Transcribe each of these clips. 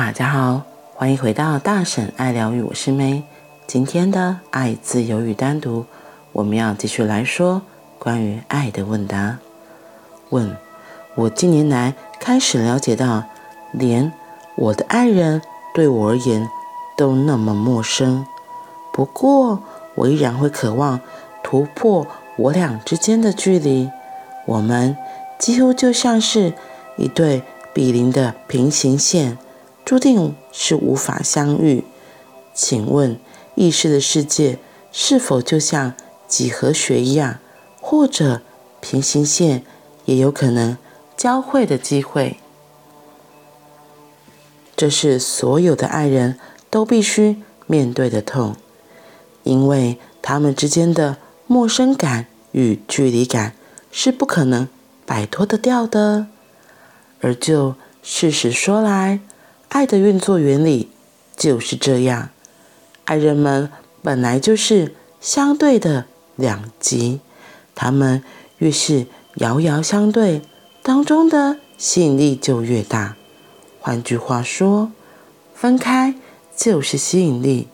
大家好，欢迎回到大婶爱疗愈，我是梅。今天的爱、自由与单独，我们要继续来说关于爱的问答。问：我近年来开始了解到，连我的爱人对我而言都那么陌生。不过，我依然会渴望突破我俩之间的距离。我们几乎就像是一对比邻的平行线。注定是无法相遇。请问，意识的世界是否就像几何学一样，或者平行线也有可能交汇的机会？这是所有的爱人都必须面对的痛，因为他们之间的陌生感与距离感是不可能摆脱得掉的。而就事实说来，爱的运作原理就是这样，爱人们本来就是相对的两极，他们越是遥遥相对，当中的吸引力就越大。换句话说，分开就是吸引力，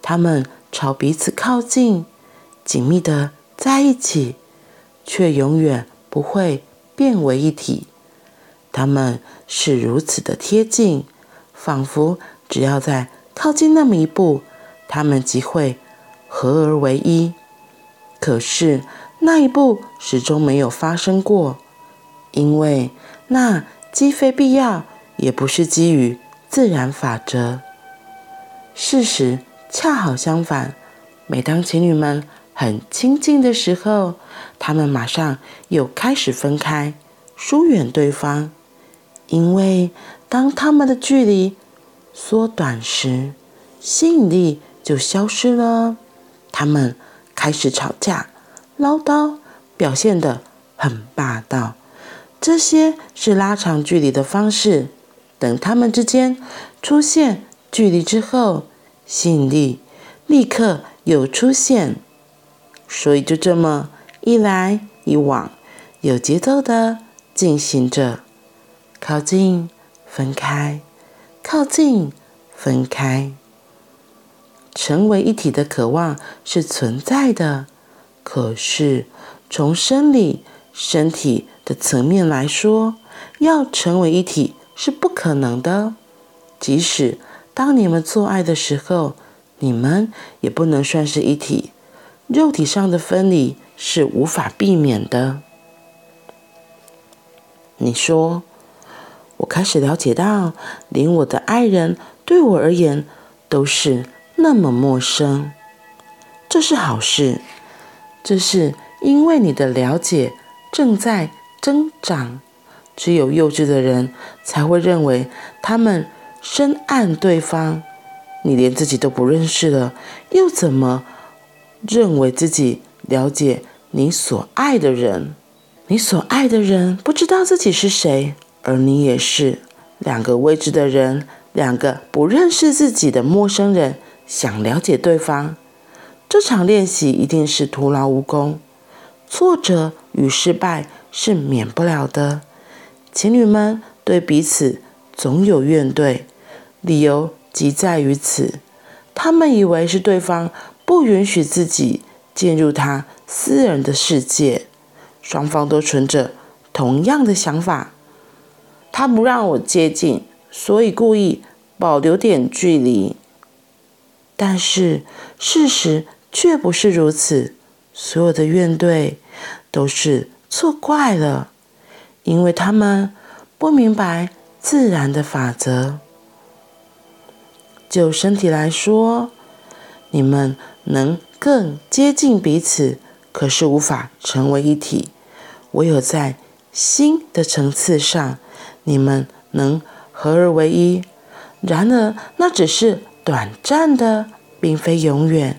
他们朝彼此靠近，紧密的在一起，却永远不会变为一体。他们是如此的贴近。仿佛只要再靠近那么一步，他们即会合而为一。可是那一步始终没有发生过，因为那既非必要，也不是基于自然法则。事实恰好相反，每当情侣们很亲近的时候，他们马上又开始分开，疏远对方。因为当他们的距离缩短时，吸引力就消失了。他们开始吵架、唠叨，表现得很霸道。这些是拉长距离的方式。等他们之间出现距离之后，吸引力立刻又出现。所以就这么一来一往，有节奏地进行着。靠近，分开，靠近，分开。成为一体的渴望是存在的，可是从生理、身体的层面来说，要成为一体是不可能的。即使当你们做爱的时候，你们也不能算是一体，肉体上的分离是无法避免的。你说。我开始了解到，连我的爱人对我而言都是那么陌生。这是好事，这是因为你的了解正在增长。只有幼稚的人才会认为他们深爱对方。你连自己都不认识了，又怎么认为自己了解你所爱的人？你所爱的人不知道自己是谁。而你也是两个未知的人，两个不认识自己的陌生人，想了解对方，这场练习一定是徒劳无功，挫折与失败是免不了的。情侣们对彼此总有怨怼，理由即在于此，他们以为是对方不允许自己进入他私人的世界，双方都存着同样的想法。他不让我接近，所以故意保留点距离。但是事实却不是如此，所有的怨怼都是错怪了，因为他们不明白自然的法则。就身体来说，你们能更接近彼此，可是无法成为一体。唯有在心的层次上。你们能合而为一，然而那只是短暂的，并非永远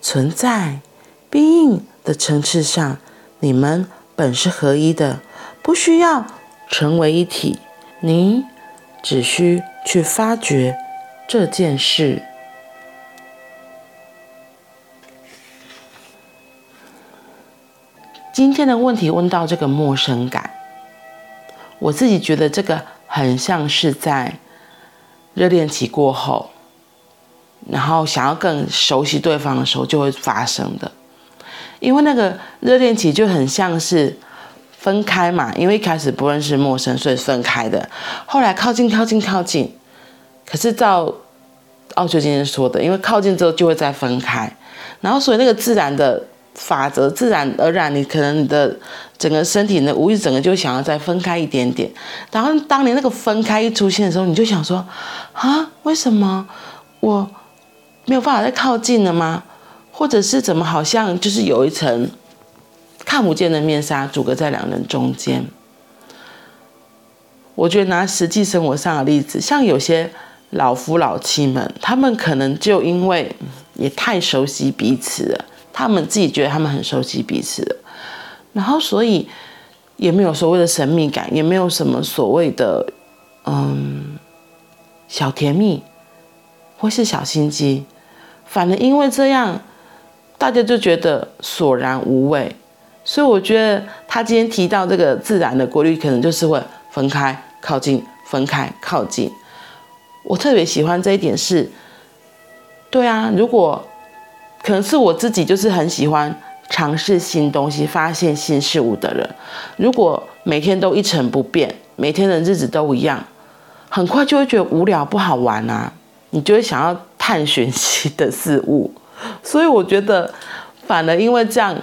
存在。being 的层次上，你们本是合一的，不需要成为一体。你只需去发掘这件事。今天的问题问到这个陌生感。我自己觉得这个很像是在热恋期过后，然后想要更熟悉对方的时候就会发生的。因为那个热恋期就很像是分开嘛，因为一开始不认识陌生，所以分开的。后来靠近靠近靠近，可是照奥修今天说的，因为靠近之后就会再分开，然后所以那个自然的法则，自然而然，你可能你的整个身体呢，无意整个就想要再分开一点点。然后当年那个分开一出现的时候，你就想说啊，为什么我没有办法再靠近了吗？或者是怎么好像就是有一层看不见的面纱阻隔在两人中间。我觉得拿实际生活上的例子，像有些老夫老妻们，他们可能就因为也太熟悉彼此了，他们自己觉得他们很熟悉彼此了，然后所以也没有所谓的神秘感，也没有什么所谓的嗯小甜蜜或是小心机，反而因为这样。大家就觉得索然无味，所以我觉得他今天提到这个自然的规律，可能就是会分开、靠近、分开、靠近。我特别喜欢这一点是，对啊，如果可能是我自己就是很喜欢尝试新东西、发现新事物的人，如果每天都一成不变，每天的日子都一样，很快就会觉得无聊不好玩啊，你就会想要探寻新的事物。所以我觉得，反而因为这样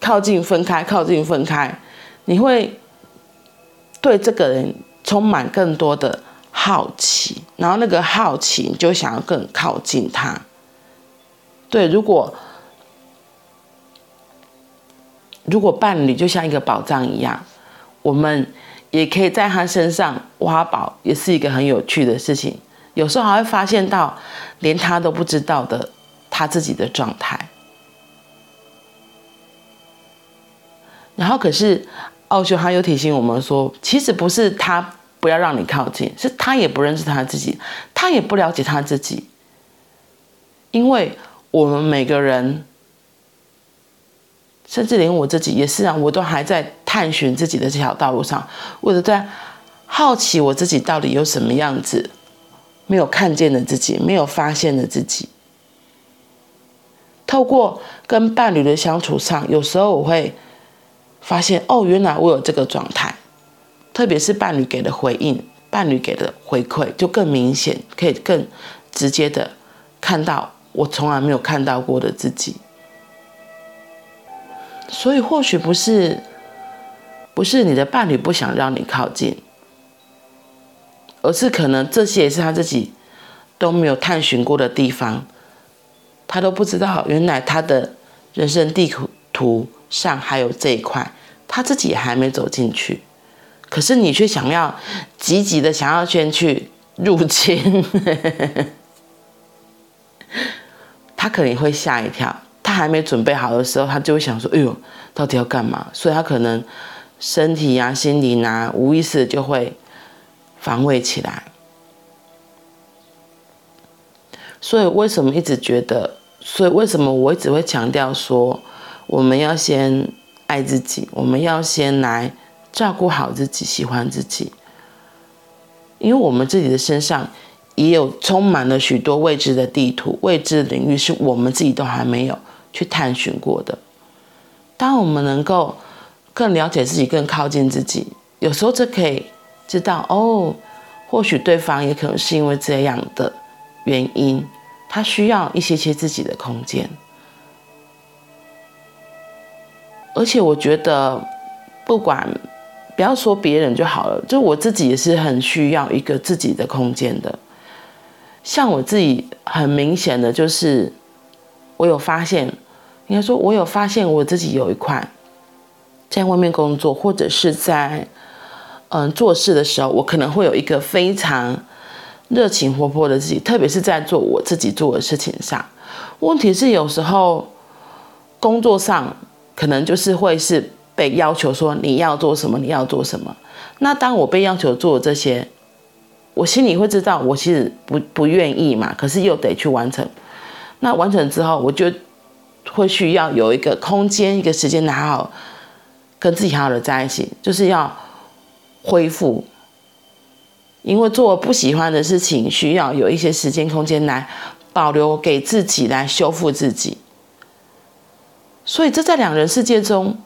靠近分开，靠近分开，你会对这个人充满更多的好奇，然后那个好奇你就想要更靠近他。对，如果如果伴侣就像一个宝藏一样，我们也可以在他身上挖宝，也是一个很有趣的事情。有时候还会发现到连他都不知道的。他自己的状态，然后可是奥修他又提醒我们说，其实不是他不要让你靠近，是他也不认识他自己，他也不了解他自己，因为我们每个人，甚至连我自己也是啊，我都还在探寻自己的这条道路上，我都在好奇我自己到底有什么样子没有看见的自己，没有发现的自己。透过跟伴侣的相处上，有时候我会发现，哦，原来我有这个状态。特别是伴侣给的回应，伴侣给的回馈，就更明显，可以更直接的看到我从来没有看到过的自己。所以，或许不是，不是你的伴侣不想让你靠近，而是可能这些也是他自己都没有探寻过的地方。他都不知道，原来他的人生地图上还有这一块，他自己还没走进去。可是你却想要积极的想要先去入侵，他可能会吓一跳。他还没准备好的时候，他就会想说：“哎呦，到底要干嘛？”所以他可能身体啊、心灵啊，无意识就会防卫起来。所以为什么一直觉得？所以，为什么我一直会强调说，我们要先爱自己，我们要先来照顾好自己，喜欢自己，因为我们自己的身上也有充满了许多未知的地图、未知的领域，是我们自己都还没有去探寻过的。当我们能够更了解自己、更靠近自己，有时候就可以知道，哦，或许对方也可能是因为这样的原因。他需要一些些自己的空间，而且我觉得，不管不要说别人就好了，就我自己也是很需要一个自己的空间的。像我自己，很明显的就是，我有发现，应该说，我有发现我自己有一块，在外面工作或者是在嗯做事的时候，我可能会有一个非常。热情活泼的自己，特别是在做我自己做的事情上。问题是有时候工作上可能就是会是被要求说你要做什么，你要做什么。那当我被要求做这些，我心里会知道我其实不不愿意嘛，可是又得去完成。那完成之后，我就会需要有一个空间、一个时间，好好跟自己好好的在一起，就是要恢复。因为做不喜欢的事情，需要有一些时间空间来保留给自己，来修复自己。所以这在两人世界中，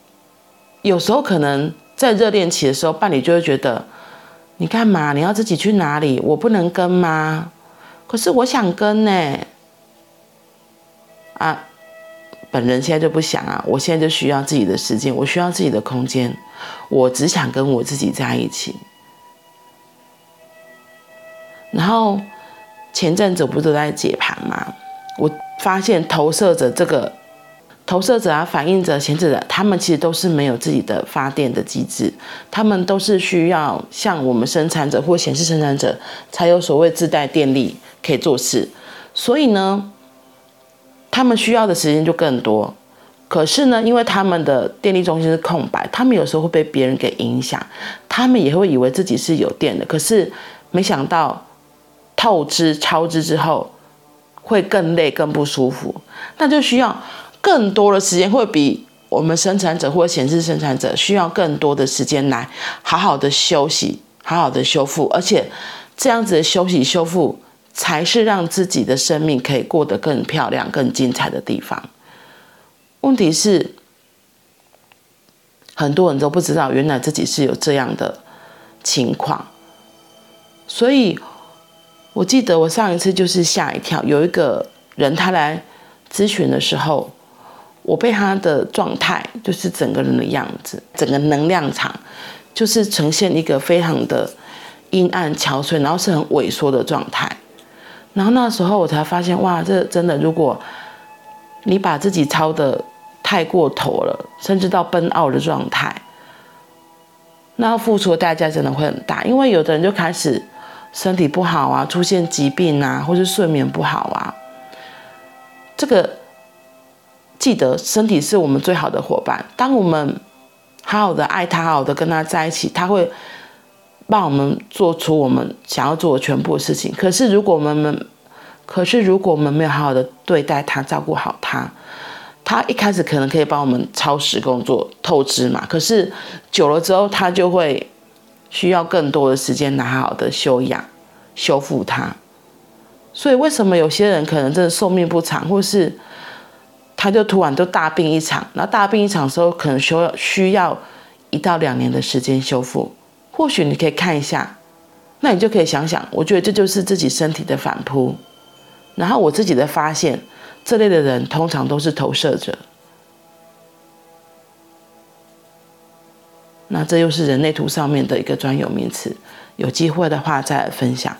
有时候可能在热恋期的时候，伴侣就会觉得：你干嘛？你要自己去哪里？我不能跟吗？可是我想跟呢。啊，本人现在就不想啊，我现在就需要自己的时间，我需要自己的空间，我只想跟我自己在一起。然后前阵子不是都在解盘吗？我发现投射者这个投射者啊，反映者、显示者，他们其实都是没有自己的发电的机制，他们都是需要像我们生产者或显示生产者才有所谓自带电力可以做事，所以呢，他们需要的时间就更多。可是呢，因为他们的电力中心是空白，他们有时候会被别人给影响，他们也会以为自己是有电的，可是没想到。透支、超支之后，会更累、更不舒服，那就需要更多的时间，会比我们生产者或显示生产者需要更多的时间来好好的休息、好好的修复，而且这样子的休息修复，才是让自己的生命可以过得更漂亮、更精彩的地方。问题是，很多人都不知道，原来自己是有这样的情况，所以。我记得我上一次就是吓一跳，有一个人他来咨询的时候，我被他的状态，就是整个人的样子，整个能量场，就是呈现一个非常的阴暗憔悴，然后是很萎缩的状态。然后那时候我才发现，哇，这真的，如果你把自己操得太过头了，甚至到奔奥的状态，那要付出的代价真的会很大，因为有的人就开始。身体不好啊，出现疾病啊，或是睡眠不好啊，这个记得身体是我们最好的伙伴。当我们好好的爱他，好好的跟他在一起，他会帮我们做出我们想要做的全部的事情。可是如果我们，可是如果我们没有好好的对待他，照顾好他，他一开始可能可以帮我们超时工作、透支嘛。可是久了之后，他就会。需要更多的时间来好好的修养、修复他。所以为什么有些人可能真的寿命不长，或是他就突然就大病一场？那大病一场的时候，可能需要需要一到两年的时间修复。或许你可以看一下，那你就可以想想，我觉得这就是自己身体的反扑。然后我自己的发现，这类的人通常都是投射者。那这又是人类图上面的一个专有名词，有机会的话再来分享。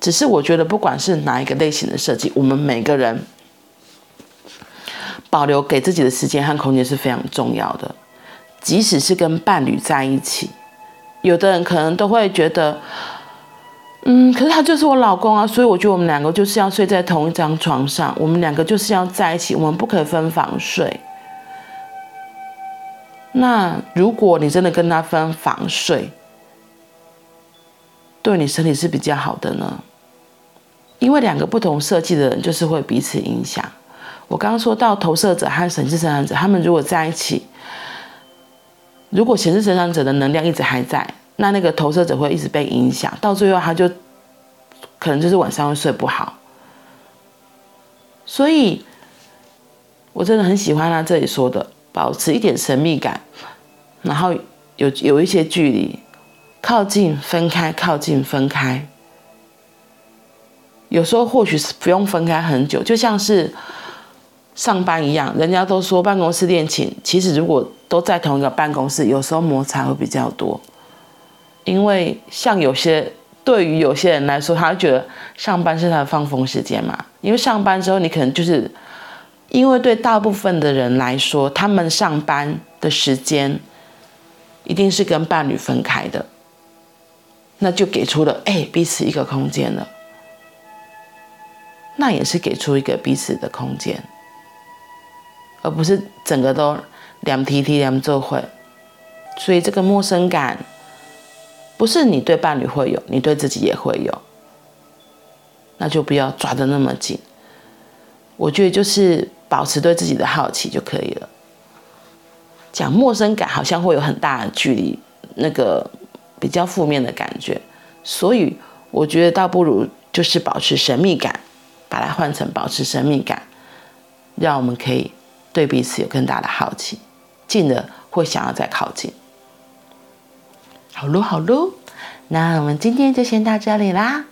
只是我觉得，不管是哪一个类型的设计，我们每个人保留给自己的时间和空间是非常重要的。即使是跟伴侣在一起，有的人可能都会觉得，嗯，可是他就是我老公啊，所以我觉得我们两个就是要睡在同一张床上，我们两个就是要在一起，我们不可以分房睡。那如果你真的跟他分房睡，对你身体是比较好的呢？因为两个不同设计的人就是会彼此影响。我刚刚说到投射者和显示生产者，他们如果在一起，如果显示生产者的能量一直还在，那那个投射者会一直被影响，到最后他就可能就是晚上会睡不好。所以，我真的很喜欢他这里说的。保持一点神秘感，然后有有一些距离，靠近分开，靠近分开。有时候或许是不用分开很久，就像是上班一样，人家都说办公室恋情，其实如果都在同一个办公室，有时候摩擦会比较多。因为像有些对于有些人来说，他觉得上班是他的放风时间嘛，因为上班之后你可能就是。因为对大部分的人来说，他们上班的时间一定是跟伴侣分开的，那就给出了哎彼此一个空间了，那也是给出一个彼此的空间，而不是整个都两提提两做会，所以这个陌生感不是你对伴侣会有，你对自己也会有，那就不要抓得那么紧，我觉得就是。保持对自己的好奇就可以了。讲陌生感好像会有很大的距离，那个比较负面的感觉，所以我觉得倒不如就是保持神秘感，把它换成保持神秘感，让我们可以对彼此有更大的好奇，进而会想要再靠近。好喽，好喽，那我们今天就先到这里啦，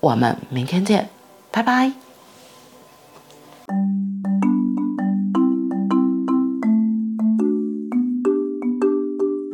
我们明天见，拜拜。